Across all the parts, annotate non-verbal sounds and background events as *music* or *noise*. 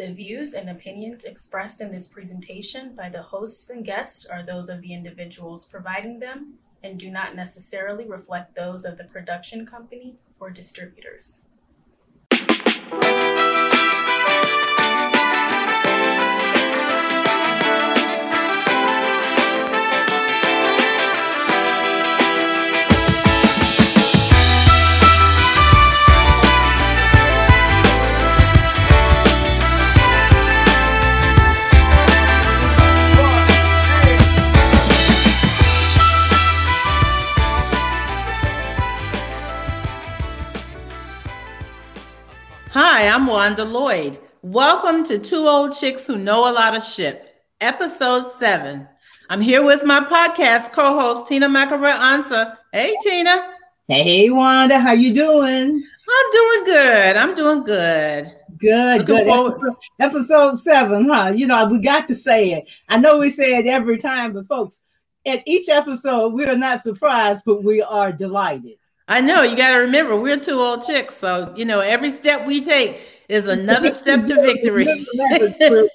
The views and opinions expressed in this presentation by the hosts and guests are those of the individuals providing them and do not necessarily reflect those of the production company or distributors. Hi, I'm Wanda Lloyd. Welcome to Two Old Chicks Who Know a Lot of Shit, episode seven. I'm here with my podcast co-host Tina McElroy Ansa. Hey, Tina. Hey, Wanda. How you doing? I'm doing good. I'm doing good. Good, good. Episode, episode, seven, huh? You know, we got to say it. I know we say it every time, but folks, at each episode, we are not surprised, but we are delighted. I know you got to remember we're two old chicks, so you know every step we take is another *laughs* step to victory. *laughs*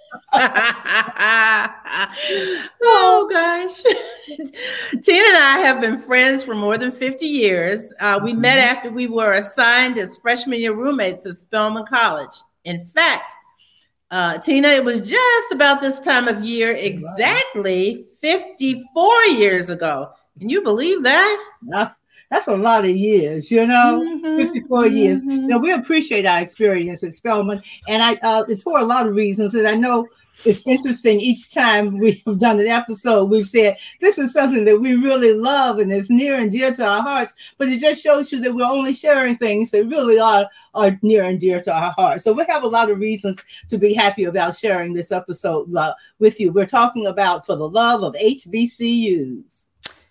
oh gosh, *laughs* Tina and I have been friends for more than fifty years. Uh, we met mm-hmm. after we were assigned as freshman year roommates at Spelman College. In fact, uh, Tina, it was just about this time of year, exactly 54 years ago. Can you believe that? That's a lot of years, you know, mm-hmm, 54 mm-hmm. years. You know, we appreciate our experience at Spelman, and I uh, it's for a lot of reasons. And I know it's interesting each time we *laughs* have done an episode, we've said this is something that we really love and it's near and dear to our hearts. But it just shows you that we're only sharing things that really are are near and dear to our hearts. So we have a lot of reasons to be happy about sharing this episode uh, with you. We're talking about for the love of HBCUs.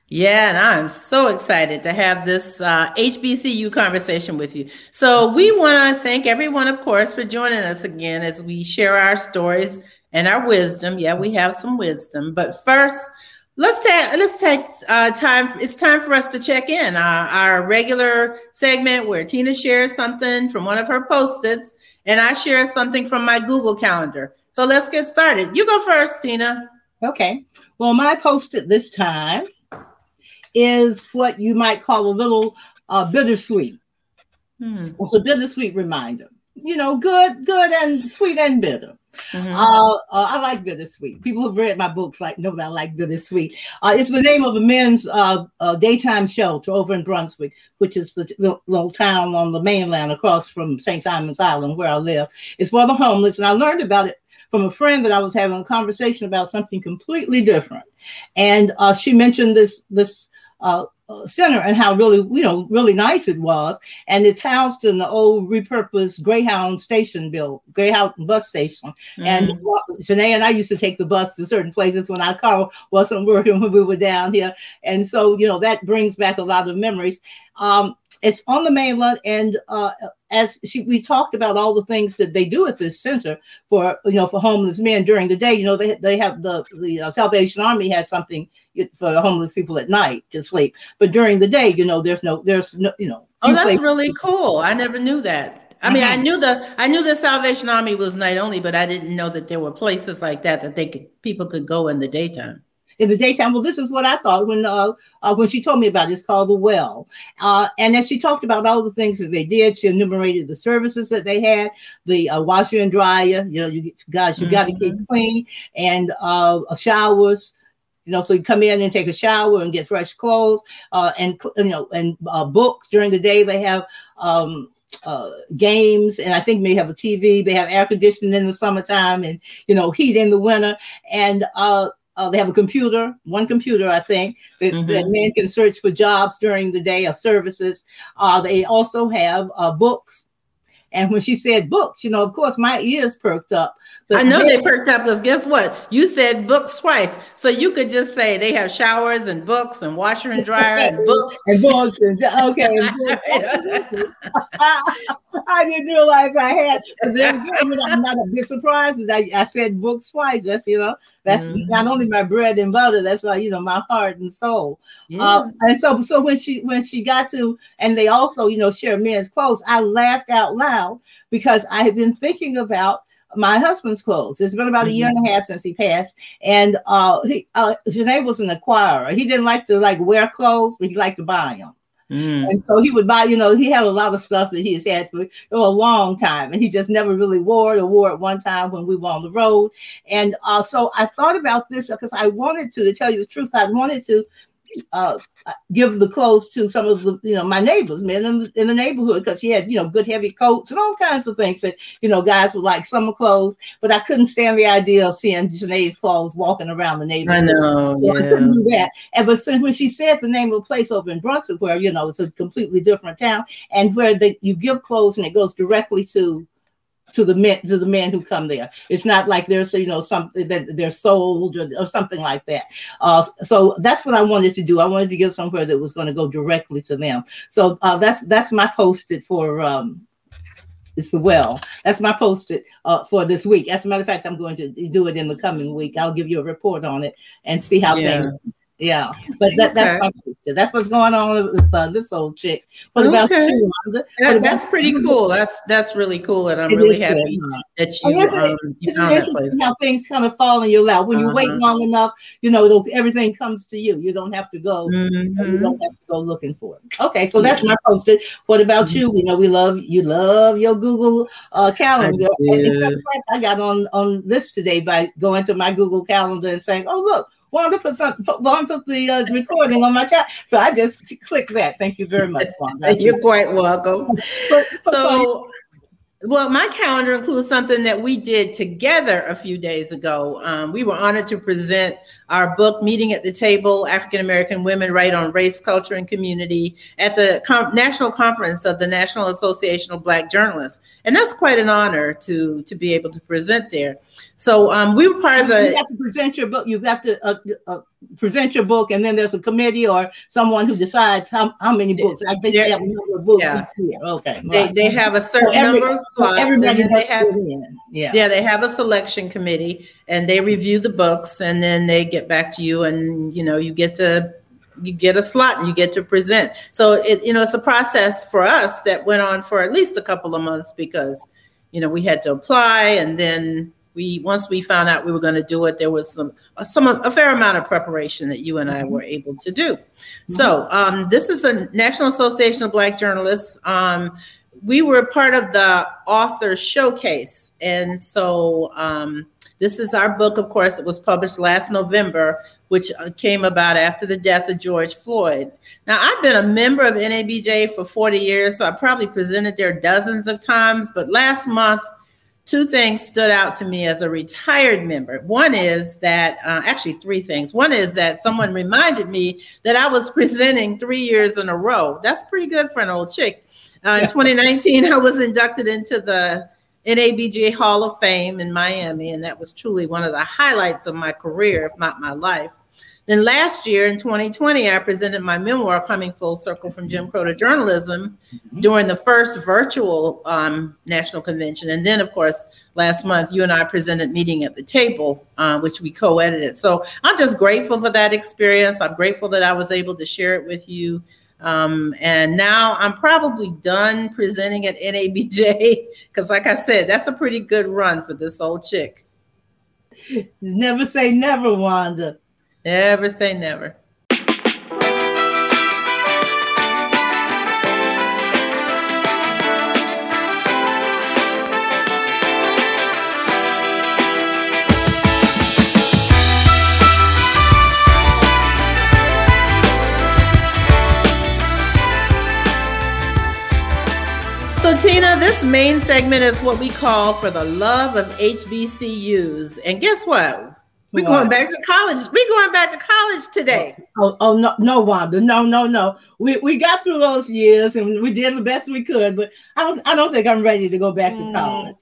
Yeah, and I'm so excited to have this uh, HBCU conversation with you. So, we want to thank everyone, of course, for joining us again as we share our stories and our wisdom. Yeah, we have some wisdom, but first, let's take let's take uh, time. It's time for us to check in uh, our regular segment where Tina shares something from one of her post-its, and I share something from my Google Calendar. So let's get started. You go first, Tina. Okay. Well, my post-it this time is what you might call a little uh, bittersweet. Hmm. It's a bittersweet reminder. You know, good, good, and sweet and bitter. Mm-hmm. Uh, uh, I like bittersweet. People who've read my books like know that I like bittersweet. Uh, it's the name of a men's uh, uh, daytime shelter over in Brunswick, which is the, the, little town on the mainland across from St. Simon's Island where I live. It's for the homeless, and I learned about it from a friend that I was having a conversation about something completely different, and uh, she mentioned this this uh, uh, center and how really you know really nice it was. And it's housed in the old repurposed greyhound station built greyhound bus station. Mm-hmm. and Shanae and I used to take the bus to certain places when our car wasn't *laughs* working when we were down here. And so you know that brings back a lot of memories. Um, it's on the mainland and uh, as she, we talked about all the things that they do at this center for you know for homeless men during the day you know they, they have the the uh, salvation army has something for homeless people at night to sleep. But during the day, you know, there's no, there's no, you know. Oh, that's really cool. I never knew that. I mean, mm-hmm. I knew the I knew the Salvation Army was night only, but I didn't know that there were places like that that they could people could go in the daytime. In the daytime, well, this is what I thought when uh, uh when she told me about it. It's called the Well, uh, and as she talked about all the things that they did, she enumerated the services that they had, the uh, washer and dryer. You know, you guys, you mm-hmm. got to keep clean, and uh, showers you know, so you come in and take a shower and get fresh clothes, uh, and you know, and uh, books during the day. They have um, uh, games, and I think may have a TV. They have air conditioning in the summertime, and you know, heat in the winter, and uh, uh, they have a computer, one computer, I think, that, mm-hmm. that men can search for jobs during the day or services. Uh, they also have uh, books and when she said books, you know, of course, my ears perked up. I know they, they perked up because guess what? You said books twice. So you could just say they have showers and books and washer and dryer and *laughs* books. and books. And, okay. *laughs* *laughs* I didn't realize I had. Then again, I'm not a bit surprised that I, I said books twice. That's, you know, that's mm-hmm. not only my bread and butter. That's why you know my heart and soul. Yeah. Uh, and so, so when she when she got to, and they also you know share men's clothes, I laughed out loud because I had been thinking about my husband's clothes. It's been about a year and a mm-hmm. half since he passed, and uh, he uh, Jonée was an acquirer. He didn't like to like wear clothes, but he liked to buy them. Mm. And so he would buy, you know, he had a lot of stuff that he has had for, for a long time, and he just never really wore it or wore it one time when we were on the road. And uh, so I thought about this because I wanted to, to tell you the truth, I wanted to uh, give the clothes to some of the you know my neighbors, men in the, in the neighborhood, because he had you know good heavy coats and all kinds of things that you know guys would like summer clothes. But I couldn't stand the idea of seeing Jonée's clothes walking around the neighborhood. I know, so yeah. I couldn't do that. And but since when she said the name of a place over in Brunswick, where you know it's a completely different town, and where they you give clothes and it goes directly to to the men to the men who come there. It's not like there's you know something that they're sold or, or something like that. Uh, so that's what I wanted to do. I wanted to get somewhere that was going to go directly to them. So uh, that's that's my post-it for um, it's the well. That's my post-it uh, for this week. As a matter of fact, I'm going to do it in the coming week. I'll give you a report on it and see how yeah. things yeah, but that, that's okay. that's what's going on with uh, this old chick. What about okay. you, that, about that's pretty cool. That's that's really cool, and I'm it really happy good. that you, oh, um, you found that place. How things kind of fall in your lap when you uh-huh. wait long enough. You know, everything comes to you. You don't have to go. Mm-hmm. You don't have to go looking for it. Okay, so that's my post-it. What about mm-hmm. you? We know we love you. Love your Google uh, calendar. I, I got on on this today by going to my Google calendar and saying, "Oh look." Wanda put some Wanda put the uh, recording on my chat. So I just click that. Thank you very much, Wanda. *laughs* You're quite welcome. so well, my calendar includes something that we did together a few days ago. Um, we were honored to present our book, Meeting at the Table African American Women Write on Race, Culture, and Community, at the Com- National Conference of the National Association of Black Journalists. And that's quite an honor to, to be able to present there. So um, we were part of the. You have to present your book. You have to uh, uh, present your book, and then there's a committee or someone who decides how, how many books. I think they have a number of books yeah. Okay. They, they have a certain so every, number of slots. So everybody they have, yeah. yeah, they have a selection committee, and they review the books, and then they get back to you, and you know you get to you get a slot and you get to present. So it you know it's a process for us that went on for at least a couple of months because you know we had to apply and then we once we found out we were going to do it, there was some some a fair amount of preparation that you and I were able to do. Mm-hmm. So um, this is a National Association of Black Journalists. Um, we were part of the author showcase, and so um, this is our book. Of course, it was published last November, which uh, came about after the death of George Floyd. Now, I've been a member of NABJ for 40 years, so I probably presented there dozens of times. But last month, two things stood out to me as a retired member. One is that, uh, actually, three things. One is that someone reminded me that I was *laughs* presenting three years in a row. That's pretty good for an old chick. Uh, in 2019, I was inducted into the NABJ Hall of Fame in Miami, and that was truly one of the highlights of my career, if not my life. Then last year in 2020, I presented my memoir, Coming Full Circle from Jim Crow to Journalism, mm-hmm. during the first virtual um, national convention. And then, of course, last month, you and I presented Meeting at the Table, uh, which we co edited. So I'm just grateful for that experience. I'm grateful that I was able to share it with you. Um, and now I'm probably done presenting at NABJ because, *laughs* like I said, that's a pretty good run for this old chick. Never say never, Wanda. Never say never. So, Tina, this main segment is what we call for the love of HBCUs. And guess what? We're going back to college. We're going back to college today. Oh, oh no, no, Wanda, no, no, no. We we got through those years and we did the best we could, but I don't I don't think I'm ready to go back to mm. college.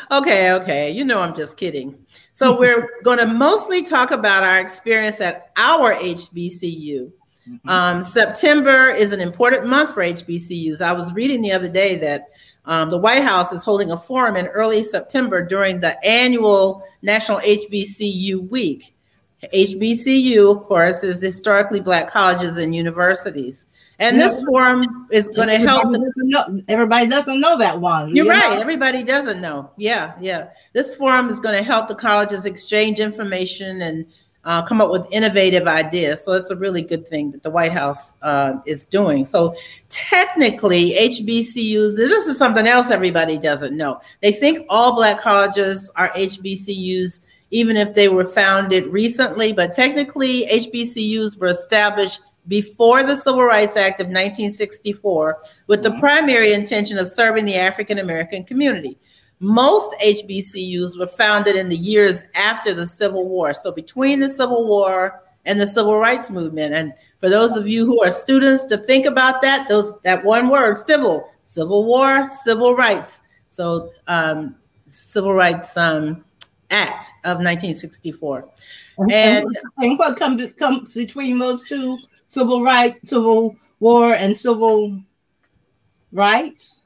*laughs* okay, okay. You know I'm just kidding. So we're *laughs* going to mostly talk about our experience at our HBCU. Mm-hmm. Um, September is an important month for HBCUs. I was reading the other day that um, the White House is holding a forum in early September during the annual National HBCU Week. HBCU, of course, is historically Black colleges and universities. And this forum is going to help. Everybody doesn't, know, everybody doesn't know that one. You're you right. know? Everybody doesn't know. Yeah, yeah. This forum is going to help the colleges exchange information and uh, come up with innovative ideas. So it's a really good thing that the White House uh, is doing. So technically, HBCUs, this is something else everybody doesn't know. They think all Black colleges are HBCUs, even if they were founded recently, but technically, HBCUs were established before the Civil Rights Act of 1964 with the primary intention of serving the African American community. Most HBCUs were founded in the years after the Civil War. So between the Civil War and the Civil Rights Movement. And for those of you who are students to think about that, those that one word, civil, Civil War, civil rights. So um, Civil Rights um, Act of 1964. And, and what comes come between those two civil rights, civil war, and civil rights?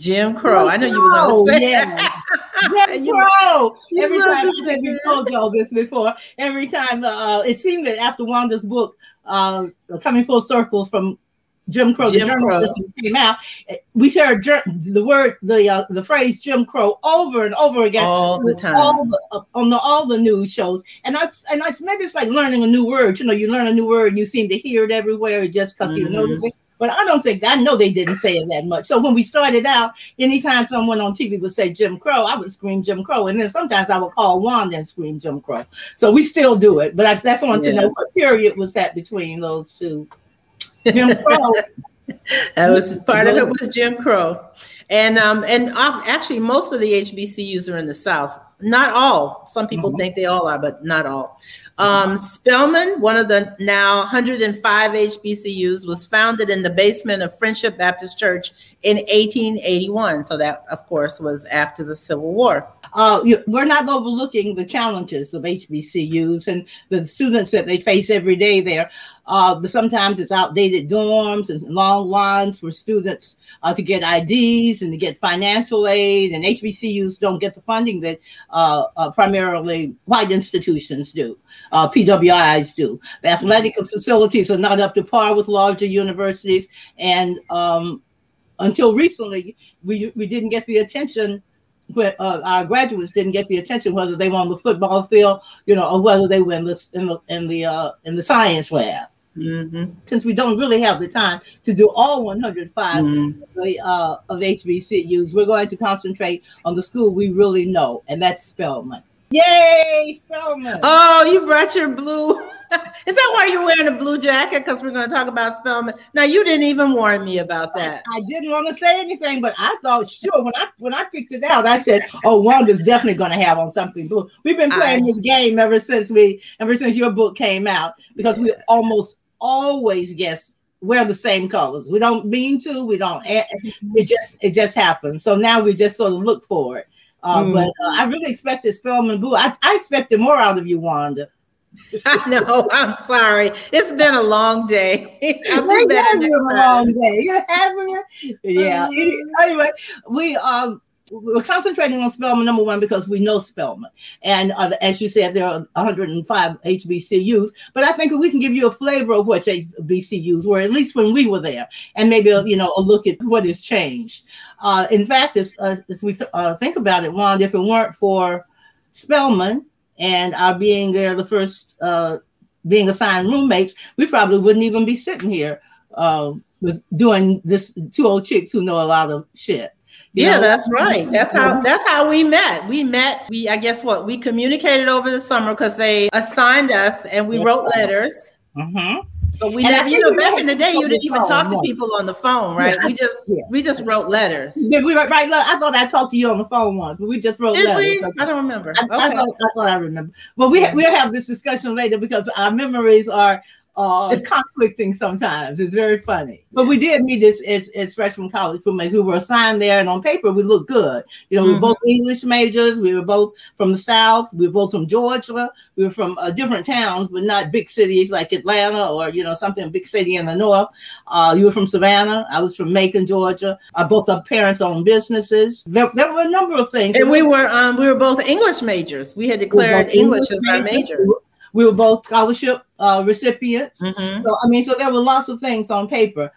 Jim Crow. I know you were going to say yeah. Jim *laughs* Crow. *laughs* Every time I said we told y'all this before. Every time uh, it seemed that after Wanda's book, uh, coming full circle from Jim Crow, Jim the journalism came out, we heard the word, the uh, the phrase Jim Crow over and over again all the time all the, uh, on the all the news shows. And I and I maybe it's like learning a new word. You know, you learn a new word, and you seem to hear it everywhere just because mm-hmm. you notice it. But I don't think I know they didn't say it that much. So when we started out, anytime someone on TV would say Jim Crow, I would scream Jim Crow, and then sometimes I would call Wanda and scream Jim Crow. So we still do it. But I, that's want yeah. to know what period was that between those two. Jim Crow. *laughs* that was part of it was Jim Crow, and um and actually most of the HBCUs are in the South. Not all. Some people mm-hmm. think they all are, but not all. Um, Spelman, one of the now 105 HBCUs, was founded in the basement of Friendship Baptist Church in 1881. So that, of course, was after the Civil War. Uh, we're not overlooking the challenges of HBCUs and the students that they face every day there. Uh, but sometimes it's outdated dorms and long lines for students uh, to get IDs and to get financial aid. And HBCUs don't get the funding that uh, uh primarily white institutions do, uh, PWIs do. The athletic facilities are not up to par with larger universities. And um, until recently, we, we didn't get the attention uh, our graduates didn't get the attention whether they were on the football field, you know, or whether they were in the in the in the, uh, in the science lab. Mm-hmm. Since we don't really have the time to do all 105 mm-hmm. of, uh, of HBCUs, we're going to concentrate on the school we really know, and that's Spelman. Yay, Spelman! Oh, you brought your blue. *laughs* Is that why you're wearing a blue jacket? Because we're going to talk about Spelman. Now, you didn't even warn me about that. I, I, didn't want to say anything, but I thought sure when I when I picked it out, I said, "Oh, Wanda's definitely going to have on something blue." We've been playing I, this game ever since we ever since your book came out because we almost always guess wear the same colors. We don't mean to. We don't. It just it just happens. So now we just sort of look for it. Uh, mm. But uh, I really expected Spelman Blue. I, I expected more out of you, Wanda. *laughs* I know. I'm sorry. It's been a long day. *laughs* it has been a long day, hasn't it? Yeah. Mm-hmm. Anyway, we um we're concentrating on Spelman number one because we know Spelman, and uh, as you said, there are 105 HBCUs. But I think we can give you a flavor of what HBCUs were, at least when we were there, and maybe you know a look at what has changed. Uh, in fact, as, uh, as we uh, think about it, Juan, if it weren't for Spelman and our being there, the first uh, being assigned roommates, we probably wouldn't even be sitting here uh, with doing this. Two old chicks who know a lot of shit. Yeah, know? that's right. That's how that's how we met. We met. We I guess what we communicated over the summer because they assigned us and we wrote letters. Mm-hmm. But we and never, you know, back in the day, you didn't even talk to people on the phone, right? Yeah, we just yeah. we just wrote letters. Did we write? I thought I talked to you on the phone once, but we just wrote Did letters. We? I don't remember. I, okay. I, thought, I thought I remember. But we we'll have this discussion later because our memories are uh, conflicting sometimes. It's very funny. But we did meet as, as, as freshman college roommates. We were assigned there, and on paper, we looked good. You know, mm-hmm. we were mm-hmm. both English majors. We were both from the South. We were both from Georgia. We were from uh, different towns, but not big cities like Atlanta or, you know, something big city in the North. Uh, you were from Savannah. I was from Macon, Georgia. Uh, both our parents owned businesses. There, there, were a number of things. And we were um, we were both English majors. We had declared we English, English as our major We were both scholarship uh, recipients. Mm-hmm. So I mean, so there were lots of things on paper.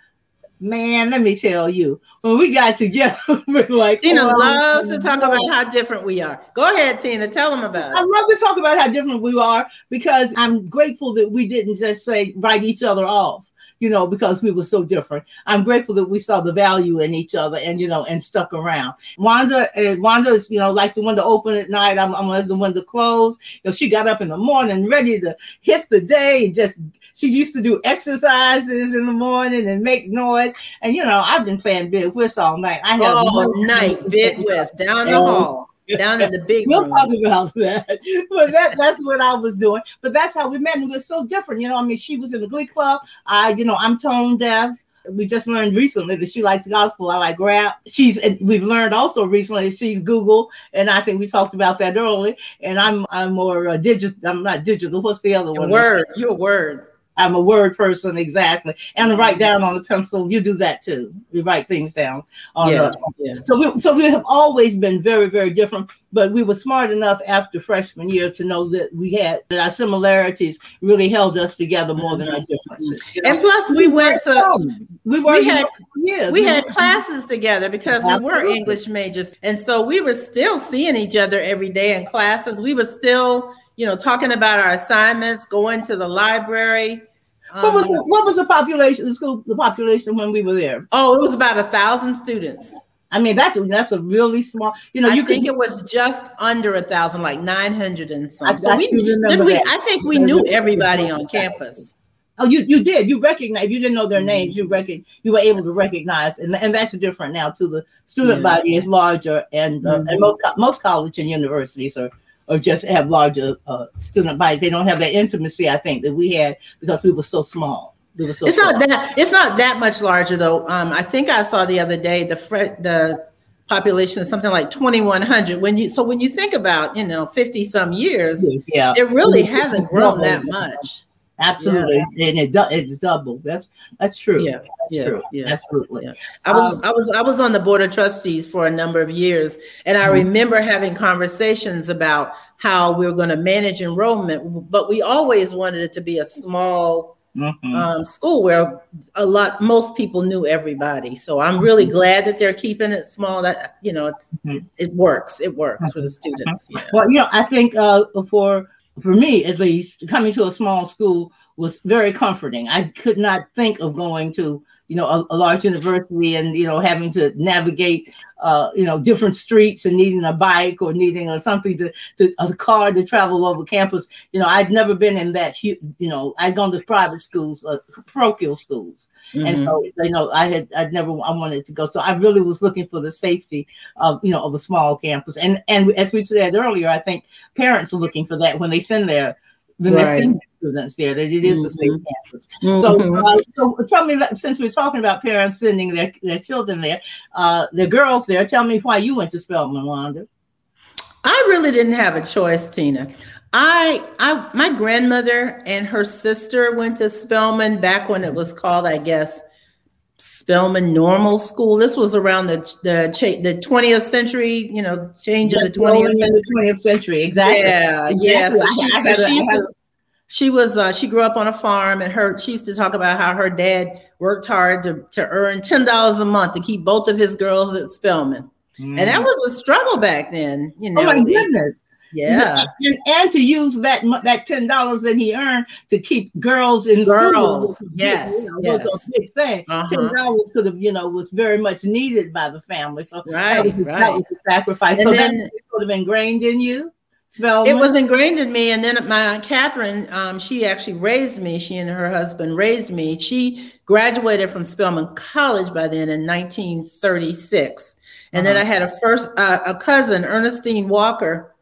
Man, let me tell you, when we got together, *laughs* we're like Tina oh, loves to talk about how different we are. Go ahead, Tina, tell them about it. I love to talk about how different we are because I'm grateful that we didn't just say write each other off you know, because we were so different. I'm grateful that we saw the value in each other and, you know, and stuck around. Wanda, Wanda is, you know, likes the to open at night. I'm, I'm the one to close. You know, she got up in the morning ready to hit the day and just she used to do exercises in the morning and make noise. And you know, I've been playing Bid Whist all night. I have all night *laughs* Bid Whist down the hall *laughs* down in the big we'll talk about that but that that's what i was doing but that's how we met and it was so different you know i mean she was in the glee club i you know i'm tone deaf we just learned recently that she likes gospel. I like rap. She's we've learned also recently she's Google, and I think we talked about that earlier. And I'm I'm more uh, digital. I'm not digital. What's the other one? Word. Your word. I'm a word person exactly, and to write down on the pencil. You do that too. You write things down. On yeah, the, yeah. So we so we have always been very very different, but we were smart enough after freshman year to know that we had that our similarities really held us together more than our mm-hmm. differences. You know? And plus, we, we went to we were we had years. we had classes together because Absolutely. we were English majors, and so we were still seeing each other every day in classes. We were still you know, talking about our assignments, going to the library. What was the, um, what was the population, the school, the population when we were there? Oh, it was about a thousand students. I mean, that's that's a really small. You know, I you think could, it was just under a thousand, like nine hundred and something. I, So we, did we, I think we knew everybody on campus. Oh, you you did. You recognize. You didn't know their mm-hmm. names. You reckon you were able to recognize, and, and that's different now. too. the student yeah. body is larger, and uh, mm-hmm. and most most college and universities are or just have larger uh, student bodies. They don't have that intimacy, I think, that we had because we were so small. We were so it's small. not that it's not that much larger though. Um, I think I saw the other day the fre- the population is something like 2100 when you so when you think about you know 50 some years yeah it really hasn't grown that much absolutely yeah. and it it's double that's that's true yeah that's yeah, true yeah absolutely yeah. i was um, i was i was on the board of trustees for a number of years and i mm-hmm. remember having conversations about how we were going to manage enrollment but we always wanted it to be a small mm-hmm. um, school where a lot most people knew everybody so i'm really mm-hmm. glad that they're keeping it small that you know mm-hmm. it works it works for the students yeah. well you know i think uh, for for me at least, coming to a small school was very comforting. I could not think of going to, you know, a, a large university and, you know, having to navigate, uh, you know, different streets and needing a bike or needing or something to, to a car to travel over campus. You know, I'd never been in that, you know, I'd gone to private schools, uh, parochial schools. Mm-hmm. And so, you know, I had, I'd never, I wanted to go. So I really was looking for the safety of, you know, of a small campus. And, and as we said earlier, I think parents are looking for that when they send their, when right. they send students there, that it is mm-hmm. a safe campus. Mm-hmm. So, uh, so tell me, since we're talking about parents sending their, their children there, uh, the girls there, tell me why you went to Spelman, Wanda. I really didn't have a choice, Tina. I, I, my grandmother and her sister went to Spelman back when it was called, I guess, Spelman Normal School. This was around the the the twentieth century. You know, change yes, of the twentieth century. the Twentieth century, exactly. Yeah, yeah. So she, she, used to, she was uh, she grew up on a farm, and her she used to talk about how her dad worked hard to to earn ten dollars a month to keep both of his girls at Spelman. Mm. And that mm. was a struggle back then, you know. Oh my goodness. Yeah, and, and to use that that ten dollars that he earned to keep girls in girls. school, yes, you know, yes. was a big thing. Uh-huh. Ten dollars could have, you know, was very much needed by the family. So right, that was, right. That was a sacrifice. And so then, that sort of ingrained in you. Spelman. It was ingrained in me, and then my aunt Catherine, um, she actually raised me. She and her husband raised me. She graduated from Spelman College by then in 1936, and uh-huh. then I had a first uh, a cousin, Ernestine Walker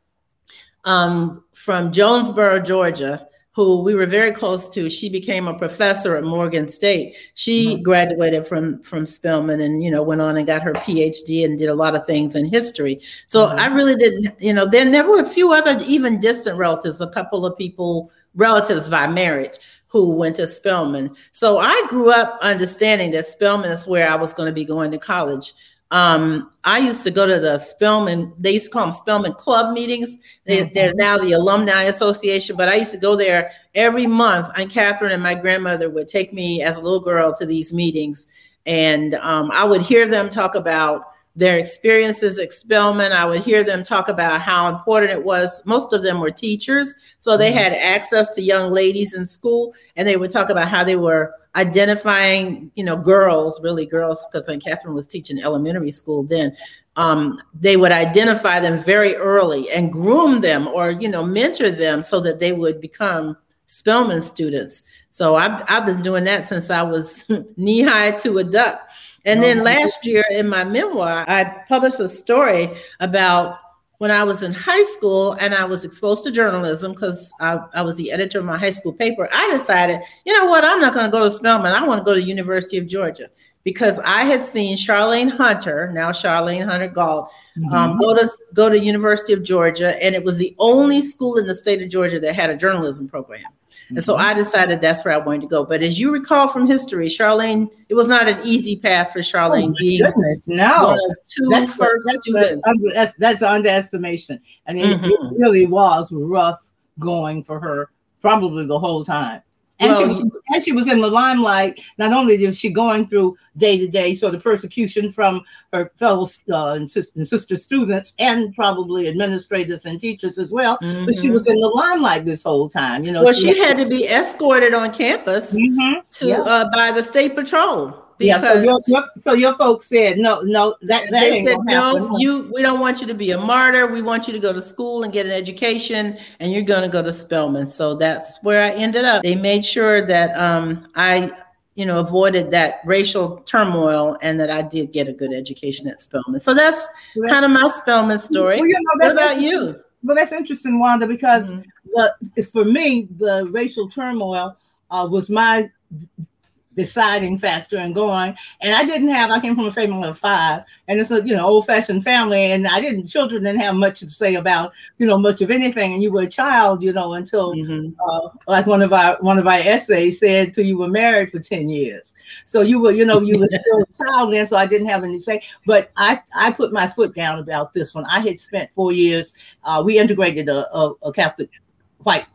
um, from Jonesboro, Georgia, who we were very close to. She became a professor at Morgan State. She mm-hmm. graduated from from Spelman and you know went on and got her PhD and did a lot of things in history. So mm-hmm. I really didn't, you know, then there were a few other even distant relatives, a couple of people relatives by marriage who went to Spelman. So I grew up understanding that Spelman is where I was going to be going to college. Um, I used to go to the Spelman, they used to call them Spelman Club meetings. They, mm-hmm. They're now the Alumni Association, but I used to go there every month. And Catherine and my grandmother would take me as a little girl to these meetings. And um, I would hear them talk about their experiences at Spelman. I would hear them talk about how important it was. Most of them were teachers, so they mm-hmm. had access to young ladies in school, and they would talk about how they were identifying, you know, girls, really girls, because when Catherine was teaching elementary school then, um, they would identify them very early and groom them or, you know, mentor them so that they would become Spelman students. So I've, I've been doing that since I was *laughs* knee high to a duck. And then last year in my memoir, I published a story about when I was in high school and I was exposed to journalism because I, I, was the editor of my high school paper. I decided, you know what, I'm not going to go to Spelman. I want to go to University of Georgia because I had seen Charlayne Hunter, now Charlayne Hunter Gault, um, mm-hmm. um, go to go to University of Georgia, and it was the only school in the state of Georgia that had a journalism program. And so I decided that's where I wanted to go. But as you recall from history, Charlayne, it was not an easy path for Charlayne oh, being goodness, no. two that's, first that's, students. That's, that's, that's underestimation. I mean, mm-hmm. it really was rough going for her probably the whole time. And, well, she, and she was in the limelight. Not only is she going through day to day sort of persecution from her fellow uh, and, and, sister students, and probably administrators and teachers as well, mm-hmm. but she mm-hmm. was in the limelight this whole time. You know, well, she, she had, had, to be escorted on campus mm-hmm. to yeah. uh, by the state patrol yeah, so your, your, so your folks said no, no, that, that they said no. You, we don't want you to be a martyr. We want you to go to school and get an education, and you're going to go to Spelman. So that's where I ended up. They made sure that um, I, you know, avoided that racial turmoil, and that I did get a good education at Spelman. So that's kind of my Spelman story. Well, you know, what about you? Well, that's interesting, Wanda, because mm-hmm. the, for me, the racial turmoil uh, was my deciding factor and going. And I didn't have, I came from a family of five, and it's a you know old fashioned family, and I didn't children didn't have much to say about you know much of anything, and you were a child, you know, until mm-hmm. uh, like one of our one of our essays said till you were married for ten years. So you were you know you were still a child then, so I didn't have any say. But I I put my foot down about this one. I had spent four years. Uh, we integrated a, a, a Catholic white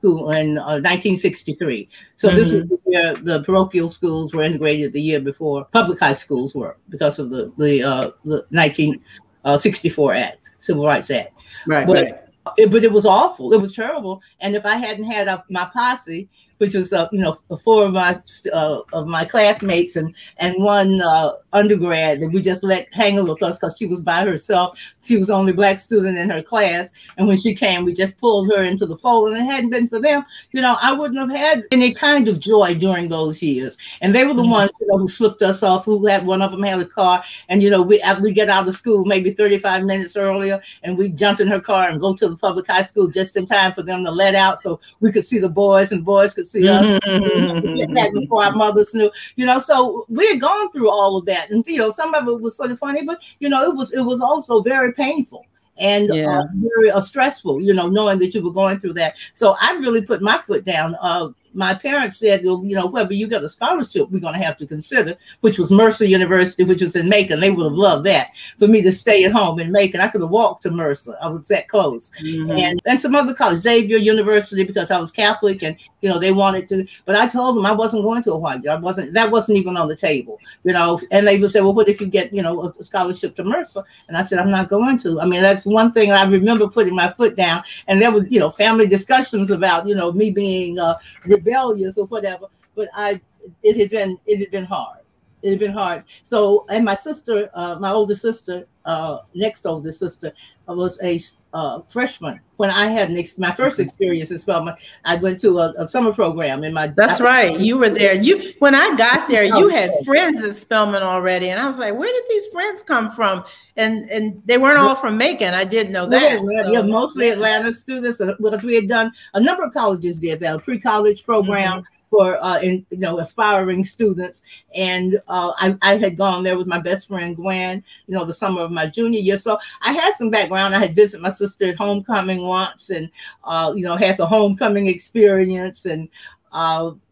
school in uh, 1963. So mm-hmm. this was the year the parochial schools were integrated the year before public high schools were because of the the, uh, the 1964 uh, Act, Civil Rights Act. Right, but, right. It, but it was awful. It was terrible. And if I hadn't had a, my posse, which was uh, you know four of my uh, of my classmates and and one uh, undergrad that we just let hang with us because she was by herself. She was the only black student in her class, and when she came, we just pulled her into the fold. And it hadn't been for them, you know, I wouldn't have had any kind of joy during those years. And they were the mm-hmm. ones you know who slipped us off. Who had one of them had a car, and you know we we get out of school maybe 35 minutes earlier, and we jump in her car and go to the public high school just in time for them to let out, so we could see the boys and boys could see us. Mm-hmm. *laughs* that before our mothers knew, you know. So we had gone through all of that, and you know, some of it was sort of funny, but you know, it was it was also very painful and uh, yeah. uh, very uh, stressful, you know, knowing that you were going through that. So I really put my foot down. Uh, my parents said, well, you know, whether you get a scholarship, we're going to have to consider, which was Mercer University, which was in Macon. They would have loved that for me to stay at home in Macon. I could have walked to Mercer. I was that close. Mm-hmm. And, and some other college, Xavier University, because I was Catholic and, you know, they wanted to, but I told them I wasn't going to a white I wasn't, that wasn't even on the table, you know, and they would say, well, what if you get, you know, a scholarship to Mercer? And I said, I'm not going to. I mean, that's one thing I remember putting my foot down and there was, you know, family discussions about, you know, me being, uh, rebellious or whatever. But I, it had been, it had been hard. It had been hard. So, and my sister, uh, my older sister, uh, next older sister, uh, was a uh, freshman when I had ex- my first experience as Spelman. I went to a, a, summer program in my. That's I, right. You were there. You when I got there, you had friends at Spelman already, and I was like, "Where did these friends come from?" And and they weren't all from Macon. I did know that. Yeah, so. yeah mostly Atlanta students uh, because we had done a number of colleges did that a pre college program. Mm-hmm for uh, in, you know aspiring students. And uh, I, I had gone there with my best friend Gwen, you know, the summer of my junior year. So I had some background. I had visited my sister at homecoming once, and uh, you know, had the homecoming experience and.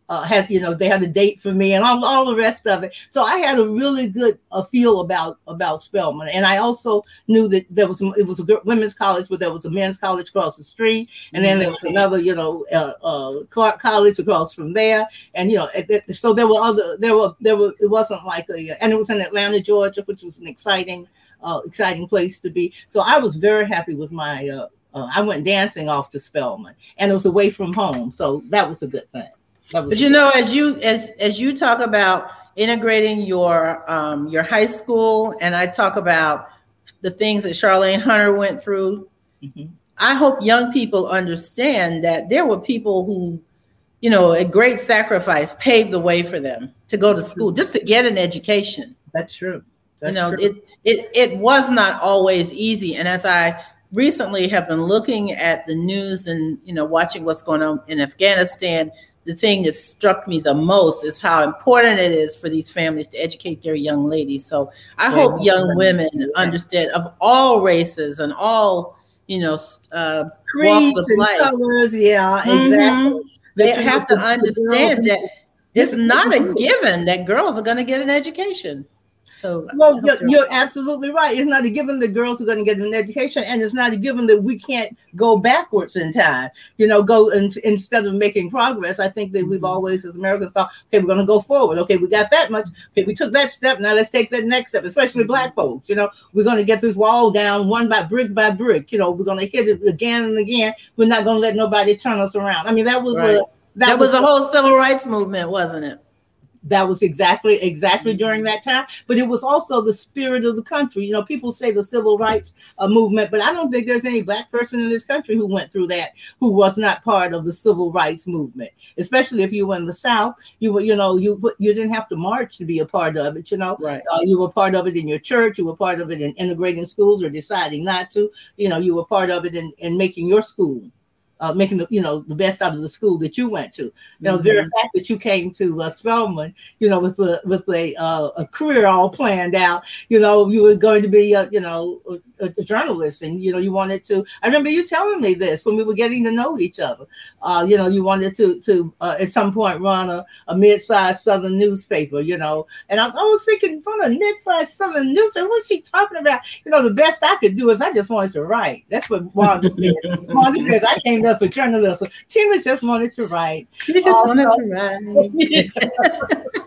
Uh, had you know they had a date for me and all, all the rest of it. So i had a really good uh, feel about about spelman. And i also knew that there was it was a women's college but there was a men's college across the street. And then there was mm-hmm. another you know uh, uh, clark college across from there. And you know so there were other there were there were it wasn't like a and it was in atlanta georgia which was an exciting uh, exciting place to be. So i was very happy with my uh, uh, I went dancing off to Spelman, and it was away from home, so that was a good thing. But you know, as you as as you talk about integrating your um, your high school, and I talk about the things that Charlayne Hunter went through. Mm-hmm. I hope young people understand that there were people who, you know, a great sacrifice paved the way for them to go to school just to get an education. That's true. That's you know, true. it it it was not always easy. And as I recently have been looking at the news and you know watching what's going on in Afghanistan, the thing that struck me the most is how important it is for these families to educate their young ladies. So I hope young women understand of all races and all you know uh, walks of life. Colors, yeah, mm-hmm. exactly. They have to understand that it's not a given that girls are going to get an education. So well, you're, you're, absolutely right. It's not a given that girls are going to get an education, and it's not a given that we can't go backwards in time. You know, go in, instead of making progress. I think that we've mm-hmm. always, as Americans, thought, okay, we're going to go forward. Okay, we got that much. Okay, we took that step. Now let's take that next step. Especially mm-hmm. Black folks. You know, we're going to get this wall down one by brick by brick. You know, we're going to hit it again and again. We're not going to let nobody turn us around. I mean, that was right. a that, that was, was a whole civil rights movement, wasn't it? That was exactly exactly mm-hmm. during that time. But it was also the spirit of the country. You know people say the civil rights uh, movement but i don't think there's any black person in this country who went through that who was not part of the civil rights movement especially if you were in the south. You were you know you you didn't have to march to be a part of it you know. Right. Uh, you were part of it in your church. You were part of it in integrating schools or deciding not to. You know you were part of it in, in making your school uh, making the you know the best out of the school that you went to. You know, mm-hmm. the very fact that you came to uh, Spelman, you know, with a with a uh, a career all planned out. You know, you were going to be a, you know a, a, journalist, and you know you wanted to. I remember you telling me this when we were getting to know each other. Uh, you know, you wanted to to uh, at some point run a, a mid-sized Southern newspaper. You know, and I, I was thinking, from a mid-sized Southern newspaper, what's she talking about? You know, the best I could do is I just wanted to write. That's what Wanda said. Wanda says I came there for journalism. Tina just wanted to write. She just also, wanted to write. *laughs*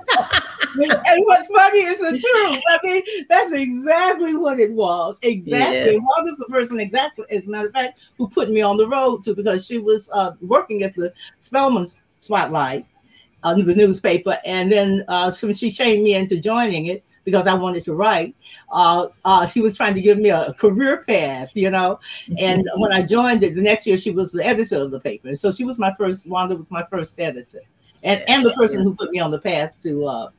and what's funny is the truth. I mean, that's exactly what it was. Exactly. Yeah. Wanda's the person, exactly, as a matter of fact, who put me on the road to because she was uh, working at the Spelman Spotlight, uh, the newspaper, and then uh, she, she shamed me into joining it because I wanted to write. Uh, uh, she was trying to give me a, career path, you know. And mm-hmm. when I joined it, the next year she was the editor of the paper. And so she was my first, Wanda was my first editor. And, and the person who put me on the path to uh,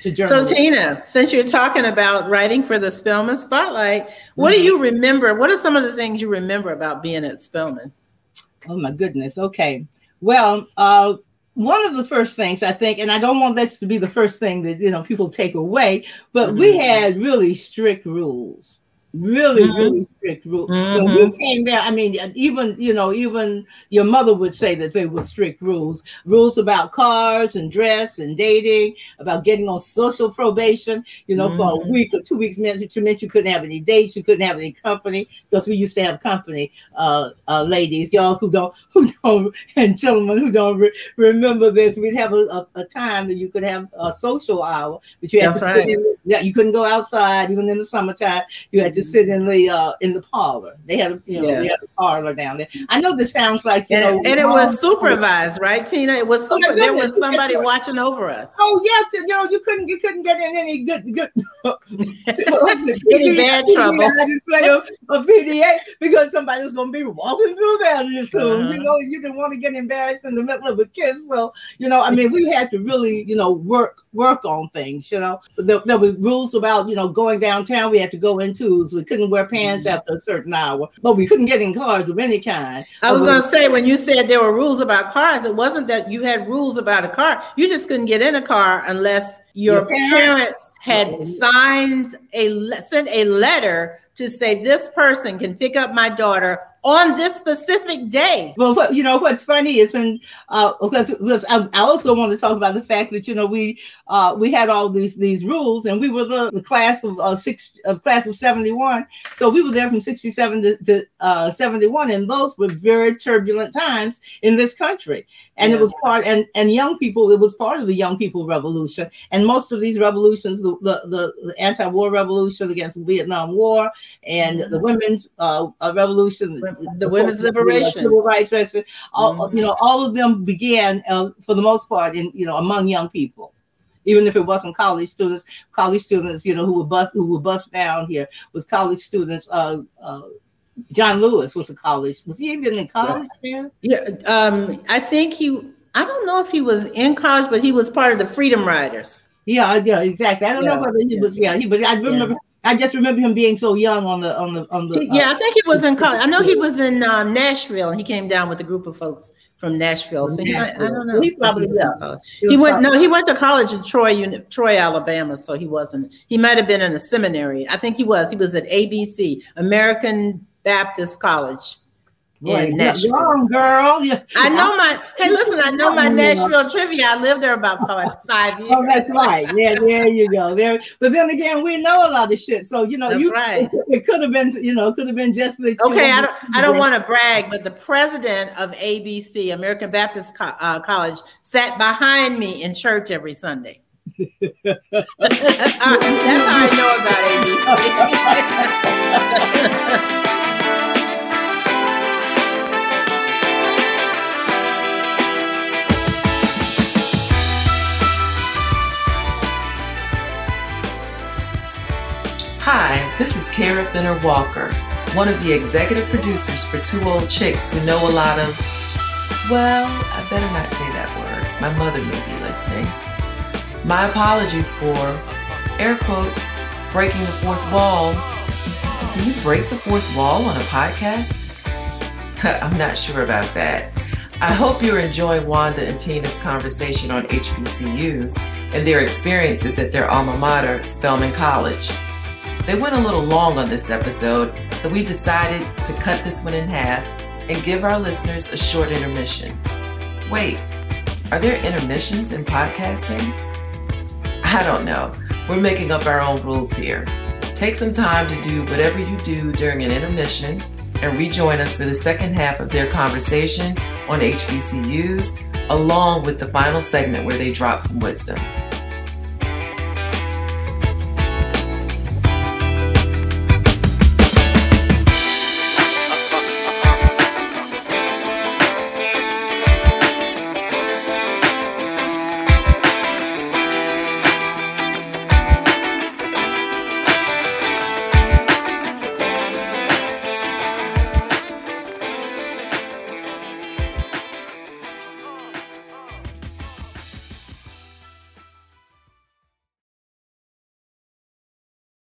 to journalism. So Tina, since you're talking about writing for the Spelman Spotlight, what mm-hmm. do you remember? What are some of the things you remember about being at Spelman? Oh my goodness. Okay. Well, uh, one of the first things I think, and I don't want this to be the first thing that you know people take away, but mm-hmm. we had really strict rules really mm-hmm. really strict rules mm-hmm. when we came there i mean even you know even your mother would say that they were strict rules rules about cars and dress and dating about getting on social probation you know mm-hmm. for a mm-hmm. week or two weeks meant you meant you couldn't have any dates you couldn't have any company because we used to have company uh, uh ladies y'all who don't who don't *laughs* and gentlemen who don't re- remember this we'd have a, a, a, time that you could have a social hour but you had That's to right. in, you couldn't go outside even in the summertime you had to sit in the uh, in the parlor. They had a you know yeah. they had a parlor down there. I know this sounds like you and, know, and it was supervised, right, Tina? It was oh, super. Oh, there was somebody watching over us. Oh yeah, you know you couldn't you couldn't get in any good good *laughs* any bad trouble. Display of, of PDA because somebody was going to be walking through there soon. Uh-huh. You know, you didn't want to get embarrassed in the middle of a kiss. So you know, I mean, we had to really you know work work on things. You know, there, there were rules about you know going downtown. We had to go in twos. We couldn't wear pants mm-hmm. after a certain hour, but we couldn't get in cars of any kind. I was going to say when you said there were rules about cars, it wasn't that you had rules about a car. You just couldn't get in a car unless your, your parents, parents, had signed a sent a letter to say this person can pick up my daughter on this specific day. Well, you know what's funny is when uh, because, because I, I, also want to talk about the fact that you know we uh, we had all these these rules and we were the, the class of uh, six of class of seventy one, so we were there from sixty seven to, to uh, seventy one, and those were very turbulent times in this country and yeah. it was part and and young people it was part of the young people revolution and most of these revolutions the the, the anti-war revolution against the vietnam war and mm-hmm. the women's uh, uh revolution the, the women's liberation civil rights all mm-hmm. you know all of them began uh, for the most part in you know among young people even if it wasn't college students college students you know who were bust who were bust down here was college students uh, uh John Lewis was a college. Was he even in college then? Yeah, um, I think he. I don't know if he was in college, but he was part of the Freedom Riders. Yeah, yeah, exactly. I don't yeah, know whether he yeah. was. Yeah, he. But I remember. Yeah. I just remember him being so young on the on the on the. Yeah, uh, I think he was in college. I know he was in um, Nashville, and he came down with a group of folks from Nashville. So he, I, I, don't know. He probably yeah. He, he went probably. no, he went to college in Troy, Troy, Alabama. So he wasn't. He might have been in a seminary. I think he was. He was at ABC, American Baptist College. Boy, in Nashville. Wrong, girl. Yeah. I know my. Hey, listen. I know my Nashville trivia. I lived there about *laughs* five, five years. Oh, that's right. Yeah, *laughs* there you go. There, but then again, we know a lot of shit. So you know, that's you right. It could have been, you know, could have been just the. Okay, I don't. I don't want to brag, but the president of ABC, American Baptist Co- uh, College, sat behind me in church every Sunday. that's, *laughs* how, that's how I know about ABC. Hi, this is Kara Fenner Walker, one of the executive producers for Two Old Chicks who know a lot of, well, I better not say that word. My mother may be listening. My apologies for, air quotes, breaking the fourth wall. Can you break the fourth wall on a podcast? *laughs* I'm not sure about that. I hope you're enjoying Wanda and Tina's conversation on HBCUs and their experiences at their alma mater, Spelman College. They went a little long on this episode, so we decided to cut this one in half and give our listeners a short intermission. Wait, are there intermissions in podcasting? I don't know. We're making up our own rules here. Take some time to do whatever you do during an intermission and rejoin us for the second half of their conversation on HBCUs, along with the final segment where they drop some wisdom.